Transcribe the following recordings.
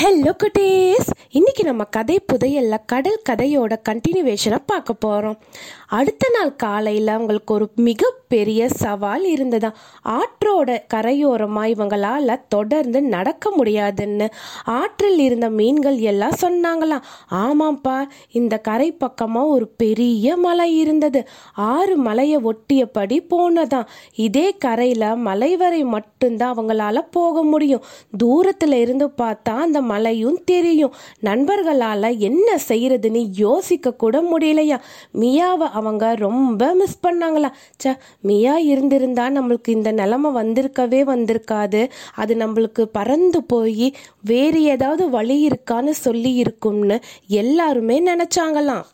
Hello குட்டீஸ் இன்னைக்கு நம்ம கதை புதையல்ல கடல் கதையோட கண்டினியூவேஷனை பார்க்க போகிறோம் அடுத்த நாள் காலையில் அவங்களுக்கு ஒரு மிகப்பெரிய சவால் இருந்ததா? ஆற்றோட கரையோரமாக இவங்களால தொடர்ந்து நடக்க முடியாதுன்னு ஆற்றில் இருந்த மீன்கள் எல்லாம் சொன்னாங்களாம். ஆமாம்ப்பா இந்த கரை பக்கமாக ஒரு பெரிய மலை இருந்தது. ஆறு மலையை ஒட்டியபடி போனதாம். இதே கரையில் மலை வரை மட்டும்தான் அவங்களால போக முடியும். தூரத்தில் இருந்து பார்த்தா அந்த மலையும் தெரியும். நண்பர்களால் என்ன செய்யறதுன்னு யோசிக்க கூட முடியலையா? மியாவை அவங்க ரொம்ப மிஸ் பண்ணாங்களா? ச்சே மியா இருந்திருந்தா நம்மளுக்கு இந்த நிலமை வந்திருக்கவே வந்திருக்காது. அது நம்மளுக்கு பறந்து போய் வேறு ஏதாவது வழி இருக்கான்னு சொல்லி இருக்கும்னு எல்லாருமே நினச்சாங்களாம்.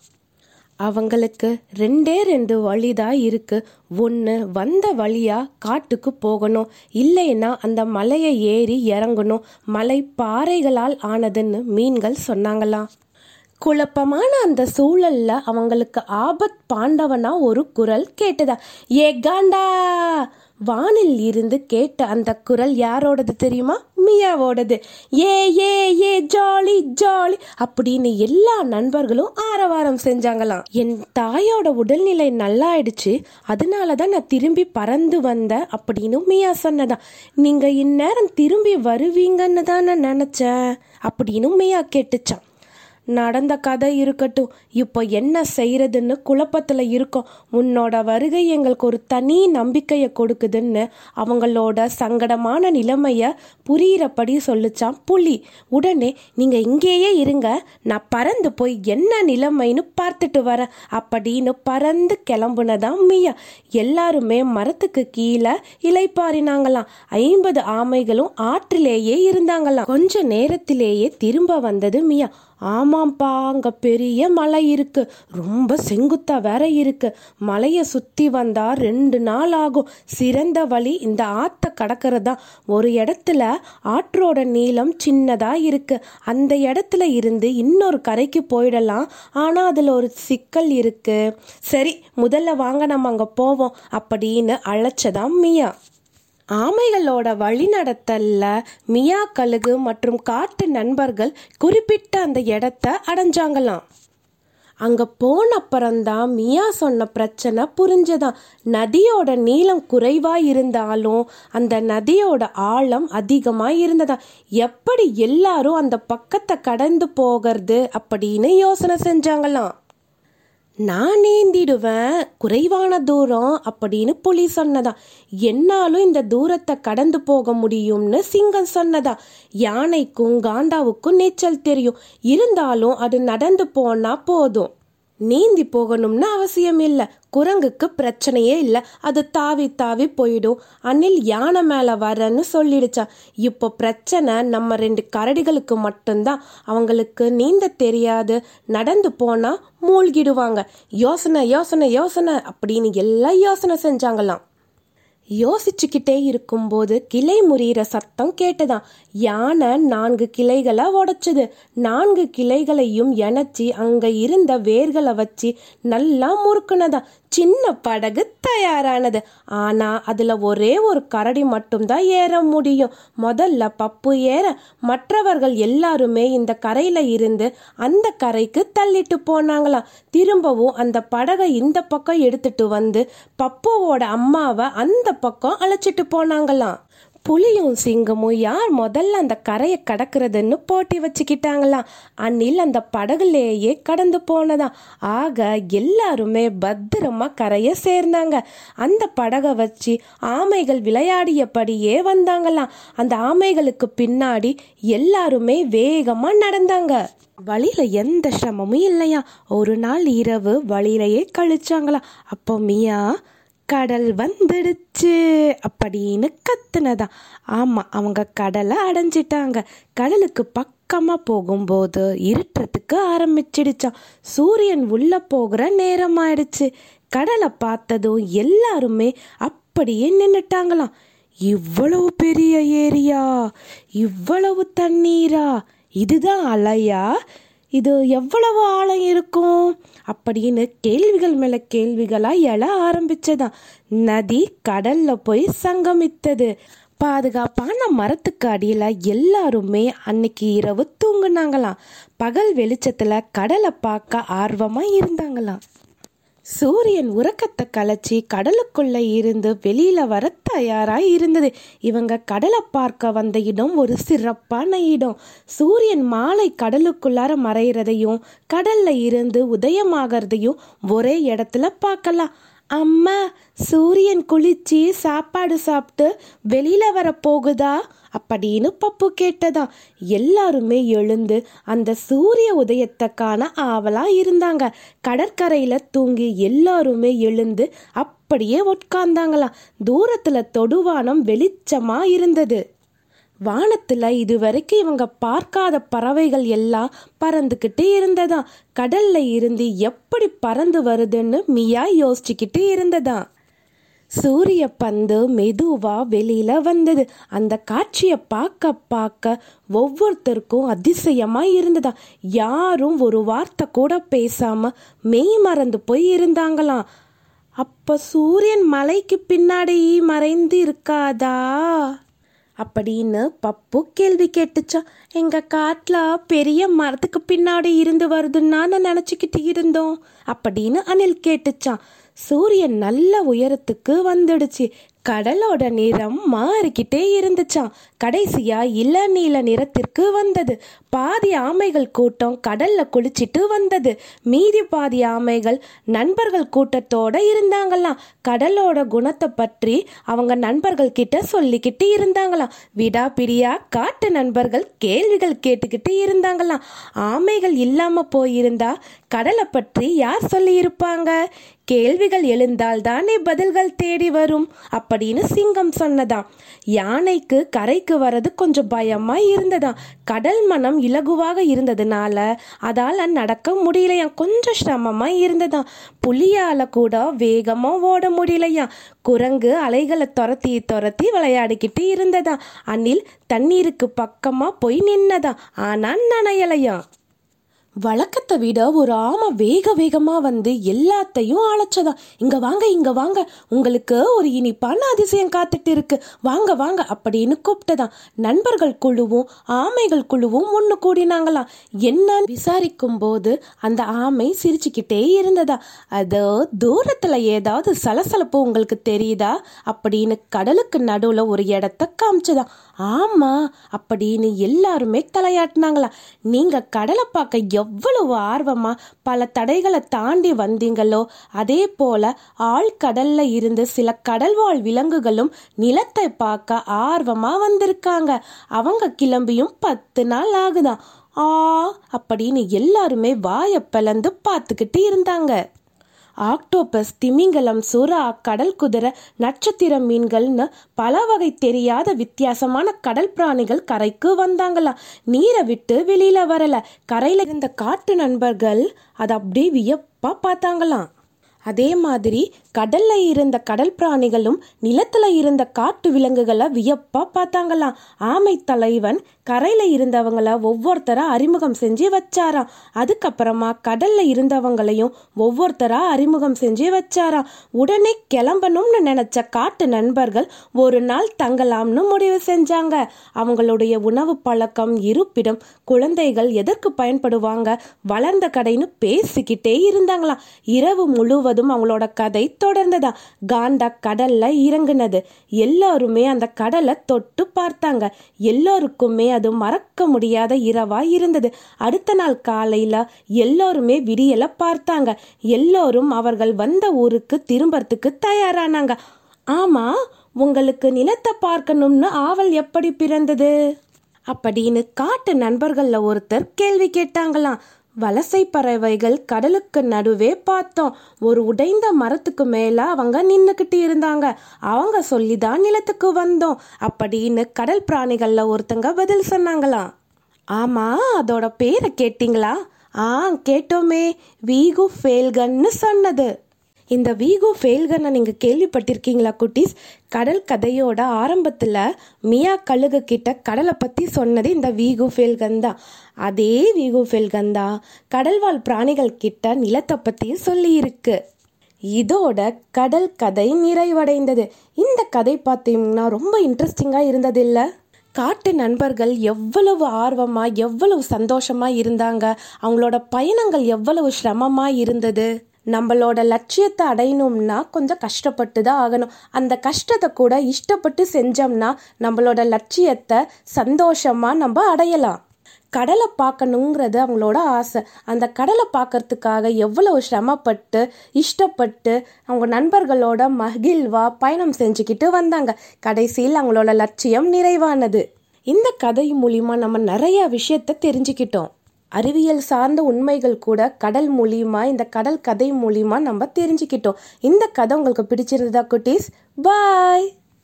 அவங்களுக்கு ரெண்டே ரெண்டு வழிதான் இருக்கு. ஒன்று வந்த வழியா காட்டுக்கு போகணும். இல்லைன்னா அந்த மலையை ஏறி இறங்கணும். மலை பாறைகளால் ஆனதுன்னு மீன்கள் சொன்னாங்களாம் குழப்பமான அந்த சூழல்ல அவங்களுக்கு ஆபத் பாண்டவனா ஒரு குரல் கேட்டதா? ஏ காண்டா! வானில் இருந்து கேட்ட அந்த குரல் யாரோடது தெரியுமா? மியாவோடது. ஏ ஏ ஏ ஜாலி ஜாலி அப்படின்னு எல்லா நண்பர்களும் ஆரவாரம் செஞ்சாங்களாம். என் தாயோட உடல்நிலை நல்லா ஆயிடுச்சு அதனால தான் நான் திரும்பி பறந்து வந்தேன் அப்படின்னு மியா சொன்னதா. நீங்க இந்நேரம் திரும்பி வருவீங்கன்னு தான் நான் நினைச்சேன் அப்படின்னு மியா கேட்டுச்சான் நடந்த கதை இருக்கட்டும். இப்போ என்ன செய்யறதுன்னு குழப்பத்தில் இருக்கோம். உன்னோட வருகை எங்களுக்கு ஒரு தனி நம்பிக்கையை கொடுக்குதுன்னு அவங்களோட சங்கடமான நிலைமையை புரியிறபடி சொல்லிச்சான் புலி. உடனே நீங்கள் இங்கேயே இருங்க. நான் பறந்து போய் என்ன நிலைமைன்னு பார்த்துட்டு வரேன். அப்படின்னு பறந்து கிளம்புனதான் மியா. எல்லாருமே மரத்துக்கு கீழே இலைப்பாரினாங்களாம் ஐம்பது ஆமைகளும் ஆற்றிலேயே இருந்தாங்களாம். கொஞ்ச நேரத்திலேயே திரும்ப வந்தது மியா. ஆமாம்ப்பா அங்கே பெரிய மலை இருக்கு. ரொம்ப செங்குத்தா வேற இருக்கு. மலையை சுற்றி வந்தா ரெண்டு நாள் ஆகும். சிறந்த வழி இந்த ஆத்த கடக்கிறதா. ஒரு இடத்துல ஆற்றோட நீளம் சின்னதா இருக்கு. அந்த இடத்துல இருந்து இன்னொரு கரைக்கு போயிடலாம். ஆனால் அதில் ஒரு சிக்கல் இருக்கு. சரி முதல்ல வாங்க நம்ம அங்கே போவோம். அப்படின்னு அழைச்சதாம் மியா. ஆமைகளோட வழிநடத்தல்ல மியா கழுகு மற்றும் காட்டு நண்பர்கள் குறிப்பிட்ட அந்த இடத்த அடைஞ்சாங்களாம். அங்க போனப்புறம்தான் மியா சொன்ன பிரச்சனை புரிஞ்சுதான். நதியோட நீளம் குறைவா இருந்தாலும் அந்த நதியோட ஆழம் அதிகமா இருந்ததா. எப்படி எல்லாரும் அந்த பக்கத்தை கடந்து போகிறது அப்படின்னு யோசனை செஞ்சாங்களாம். நான் நீந்திடுவேன் குறைவான தூரம் அப்படின்னு புலி சொன்னதா? என்னாலும் இந்த தூரத்தை கடந்து போக முடியும்னு சிங்கம் சொன்னதா? யானைக்கும் காண்டாவுக்கும் நீச்சல் தெரியும். இருந்தாலும் அது நடந்து போனா போதும். நீந்தி போகணும்னு அவசியம் இல்லை. குரங்குக்கு பிரச்சனையே இல்லை. அது தாவி தாவி போயிடும். அணில் யானை மேலே வரன்னு சொல்லிடுச்சா. இப்போ பிரச்சனை நம்ம ரெண்டு கரடிகளுக்கு மட்டும்தான். அவங்களுக்கு நீந்த தெரியாது. நடந்து போனால் மூழ்கிடுவாங்க. யோசனை யோசனை யோசனை அப்படின்னு எல்லாம் யோசனை செஞ்சாங்களாம். யோசிச்சுக்கிட்டே இருக்கும்போது கிளை முறியிற சத்தம் கேட்டதாம். யானை நான்கு கிளைகளை உடைச்சது. நான்கு கிளைகளையும் இணைச்சி அங்க இருந்த வேர்களை வச்சு நல்லா முறுக்குனதா சின்ன படகு தயாரானது. ஆனா அதுல ஒரே ஒரு கரடி மட்டும்தான் ஏற முடியும். முதல்ல பப்பு ஏற மற்றவர்கள் எல்லாருமே இந்த கரையில இருந்து அந்த கரைக்கு தள்ளிட்டு போனாங்களாம். திரும்பவும் அந்த படகை இந்த பக்கம் எடுத்துட்டு வந்து பப்புவோட அம்மாவை அந்த பக்கம் அழைச்சிட்டு போனாங்களாம். புலியும் சிங்கமும் யார் முதல்ல அந்த கரையை கடக்கிறதுன்னு போட்டி வச்சுக்கிட்டாங்களாம் அன்னில் அந்த படகுலேயே கடந்து போனதாம் ஆக எல்லாருமே பத்திரமா கரையை சேர்ந்தாங்க. அந்த படகை வச்சு ஆமைகள் விளையாடியபடியே வந்தாங்களாம் அந்த ஆமைகளுக்கு பின்னாடி எல்லாருமே வேகமா நடந்தாங்க. வழியில எந்த சிரமமும் இல்லையா? ஒரு நாள் இரவு வழியிலேயே கழிச்சாங்களா? அப்போ மியா கடல் வந்துடுச்சு அப்படின்னு கத்துனதான் ஆமாம் அவங்க கடலை அடைஞ்சிட்டாங்க. கடலுக்கு பக்கமாக போகும்போது இருட்டுறதுக்கு ஆரம்பிச்சிடுச்சான் சூரியன் உள்ளே போகிற நேரம் ஆயிடுச்சு கடலை பார்த்ததும் எல்லாருமே அப்படியே நின்றுட்டாங்களாம் இவ்வளவு பெரிய ஏரியா இவ்வளவு தண்ணீரா இதுதான் அலையா? இது எவ்வளவு ஆழம் இருக்கும்? அப்படின்னு கேள்விகள் மேல கேள்விகளா எழ ஆரம்பிச்சதாம். நதி கடல்ல போய் சங்கமித்தது. பாதுகாப்பான மரத்துக்கு அடியில் எல்லாருமே அன்னைக்கு இரவு தூங்குனாங்களாம். பகல் வெளிச்சத்துல கடலை பார்க்க ஆர்வமா இருந்தாங்களாம். சூரியன் உறக்கத்தை கலைச்சி கடலுக்குள்ள இருந்து வெளியில வர தயாராக இருந்தது. இவங்க கடலை பார்க்க வந்த இடம் ஒரு சிறப்பான இடம். சூரியன் மாலை கடலுக்குள்ளார மறையிறதையும் கடல்ல இருந்து உதயமாகறதையும் ஒரே இடத்துல பார்க்கலாம். அம்மா சூரியன் குளிச்சு சாப்பாடு சாப்பிட்டு வெளியில வர போகுதா? அப்படின்னு பப்பு கேட்டதா எல்லாருமே எழுந்து அந்த சூரிய உதயத்தை காண ஆவலா இருந்தாங்க. கடற்கரையில தூங்கி எல்லாருமே எழுந்து அப்படியே உட்கார்ந்தாங்களாம். தூரத்துல தொடுவானம் வெளிச்சமா இருந்தது. வானத்துல இதுவரைக்கும் இவங்க பார்க்காத பறவைகள் எல்லாம் பறந்துக்கிட்டு இருந்ததா? கடல்ல இருந்து எப்படி பறந்து வருதுன்னு மியா யோசிச்சுக்கிட்டு இருந்ததா? சூரிய பந்து மெதுவா வெளியில வந்தது. அந்த காட்சியை பார்க்க பார்க்க ஒவ்வொருத்தருக்கும் அதிசயமா இருந்ததா? யாரும் ஒரு வார்த்தை கூட பேசாம மெய் மறந்து போய் இருந்தாங்களாம். அப்ப சூரியன் மலைக்கு பின்னாடி மறைந்து இருக்காதா? அப்படின்னு பப்பு கேள்வி கேட்டுச்சா. எங்க காட்டில் பெரிய மரத்துக்கு பின்னாடி இருந்து வருதுன்னு நான் இருந்தோம் அப்படின்னு அனில் கேட்டுச்சான். சூரியன் நல்ல உயரத்துக்கு வந்துடுச்சு. கடலோட நிறம் மாறிக்கிட்டே இருந்துச்சாம். கடைசியா இளநீல நிறத்திற்கு வந்தது. பாதி ஆமைகள் கூட்டம் கடல்ல குளிச்சிட்டு வந்தது. மீதி பாதி ஆமைகள் நண்பர்கள் கூட்டத்தோட இருந்தாங்களாம். கடலோட குணத்தை பற்றி அவங்க நண்பர்கள் கிட்ட சொல்லிக்கிட்டு இருந்தாங்களாம். விடாபிடியா காட்டு நண்பர்கள் கேள்விகள் கேட்டுக்கிட்டு இருந்தாங்களாம். ஆமைகள் இல்லாம போயிருந்தா கடலை பற்றி யார் சொல்லி இருப்பாங்க கேள்விகள் எழுந்தால் தானே பதில்கள் தேடி வரும் அப்படின்னு சிங்கம் சொன்னதாம் யானைக்கு கரைக்கு வரது கொஞ்சம் பயமா இருந்ததாம் கடல் மனம் இலகுவாக இருந்ததுனால அதால நடக்க முடியலையாம் கொஞ்சம் சிரமமா இருந்ததாம் புலியால கூட வேகமா ஓட முடியலையா? குரங்கு அலைகளை துரத்தி துரத்தி விளையாடிக்கிட்டு இருந்ததா? அணில் தண்ணீருக்கு பக்கமா போய் நின்னதா? ஆனா நனையலையாம் வழக்கத்தை விட ஒரு ஆமை வேக வேகமா வந்து எல்லாத்தையும் அழைச்சதா? இங்க வாங்க இங்க வாங்க. உங்களுக்கு ஒரு இனிப்பான அதிசயம் காத்துட்டு இருக்கு. வாங்க வாங்க அப்படின்னு கூப்பிட்டதான் நண்பர்கள் குழுவும் ஆமைகள் குழுவும் ஒன்று கூடினாங்களாம் என்னன்னு விசாரிக்கும் போது அந்த ஆமை சிரிச்சுக்கிட்டே இருந்ததா? அதோ தூரத்துல ஏதாவது சலசலப்பு உங்களுக்கு தெரியுதா? அப்படின்னு கடலுக்கு நடுவுல ஒரு இடத்த காமிச்சதா? ஆமா அப்படின்னு எல்லாருமே தலையாட்டினாங்களா? நீங்க கடலை பார்க்க எவ்வளவு ஆர்வமா பல தடைகளை தாண்டி வந்தீங்களோ அதே போல ஆழ்கடல்ல இருந்து சில கடல்வாழ் விலங்குகளும் நிலத்தை பார்க்க ஆர்வமா வந்திருக்காங்க. அவங்க கிளம்பியும் பத்து நாள் ஆகுதான். ஆ அப்படின்னு எல்லாருமே வாயை பிளந்து பார்த்துக்கிட்டு இருந்தாங்க. ஆக்டோபஸ் திமிங்கலம் சுறா கடல் குதிரை நட்சத்திர மீன்கள்னு பல வகை தெரியாத வித்தியாசமான கடல் பிராணிகள் கரைக்கு வந்தாங்களாம் நீரை விட்டு வெளியில வரல. கரையில இருந்த காட்டு நண்பர்கள் அதை அப்படியே வியப்பா பார்த்தாங்களாம். அதே மாதிரி கடல்ல இருந்த கடல் பிராணிகளும் நிலத்துல இருந்த காட்டு விலங்குகளை வியப்பா பார்த்தாங்களாம் ஆமை தலைவன் கரையில இருந்தவங்கள ஒவ்வொருத்தரா அறிமுகம் செஞ்சு வச்சாராம் அதுக்கப்புறமா கடல்ல இருந்தவங்களையும் ஒவ்வொருத்தரா அறிமுகம் செஞ்சு வச்சாராம் உடனே கிளம்பணும்னு நினைச்ச காட்டு நண்பர்கள் ஒரு நாள் தங்கலாம்னு முடிவு செஞ்சாங்க. அவங்களுடைய உணவு பழக்கம் இருப்பிடம் குழந்தைகள் எதற்கு பயன்படுவாங்க வளர்ந்த கடைன்னு பேசிக்கிட்டே இருந்தாங்களாம் இரவு முழுவதும் அவங்களோட கதை தொடர்ந்ததா? காண்டா கடல்ல இறங்குனது. எல்லாருமே அந்த கடலை தொட்டு பார்த்தாங்க. எல்லோருக்குமே அது மறக்க முடியாத இரவா இருந்தது. அடுத்த நாள் காலையில எல்லோருமே விடியல பார்த்தாங்க. எல்லோரும் அவர்கள் வந்த ஊருக்கு திரும்பறதுக்கு தயாரானாங்க. ஆமா உங்களுக்கு நிலத்தை பார்க்கணும்னு ஆவல் எப்படி பிறந்தது? அப்படின்னு காட்டு நண்பர்களில் ஒருத்தர் கேள்வி கேட்டாங்களாம். வலசை பறவைகள் கடலுக்கு நடுவே பார்த்தோம். ஒரு உடைந்த மரத்துக்கு மேல அவங்க நின்னுக்கிட்டு இருந்தாங்க. அவங்க சொல்லிதான் நிலத்துக்கு வந்தோம். அப்படின்னு கடல் பிராணிகள்ல ஒருத்தங்க பதில் சொன்னாங்களாம் ஆமா அதோட பேரை கேட்டிங்களா? ஆ கேட்டோமே. வீகு ஃபேல்கன்னு சொன்னது. இந்த வீகோ ஃபெயில்கனை நீங்கள் கேள்விப்பட்டிருக்கீங்களா குட்டீஸ்? கடல் கதையோட ஆரம்பத்தில் மியா கழுகு கிட்ட கடலை பற்றி சொன்னது இந்த வீகோ ஃபெயில்கன் தான். அதே வீகோ ஃபெயில்கன் தான் கடல்வாழ் பிராணிகள் கிட்ட நிலத்தை பற்றியும் சொல்லியிருக்கு. இதோட கடல் கதை நிறைவடைந்தது. இந்த கதை பார்த்தீங்கன்னா ரொம்ப இன்ட்ரெஸ்டிங்காக இருந்தது இல்லை காட்டு நண்பர்கள் எவ்வளவு ஆர்வமாக எவ்வளவு சந்தோஷமாக இருந்தாங்க. அவங்களோட பயணங்கள் எவ்வளவு சிரமமாக இருந்தது. நம்மளோட லட்சியத்தை அடையணும்னா கொஞ்சம் கஷ்டப்பட்டு தான் ஆகணும். அந்த கஷ்டத்தை கூட இஷ்டப்பட்டு செஞ்சோம்னா நம்மளோட லட்சியத்தை சந்தோஷமாக நம்ம அடையலாம். கடலை பார்க்கணுங்கிறது அவங்களோட ஆசை. அந்த கடலை பார்க்கறதுக்காக எவ்வளவு சிரமப்பட்டு இஷ்டப்பட்டு அவங்க நண்பர்களோட மகிழ்வா பயணம் செஞ்சுக்கிட்டு வந்தாங்க. கடைசியில் அவங்களோட லட்சியம் நிறைவானது. இந்த கதை மூலிமா நம்ம நிறைய விஷயத்த தெரிஞ்சுக்கிட்டோம். அறிவியல் சார்ந்த உண்மைகள் கூட கடல் மூலியமா இந்த கடல் கதை மூலியமா நம்ம தெரிஞ்சுக்கிட்டோம். இந்த கதை உங்களுக்கு பிடிச்சிருந்ததா குட்டீஸ்? பாய்!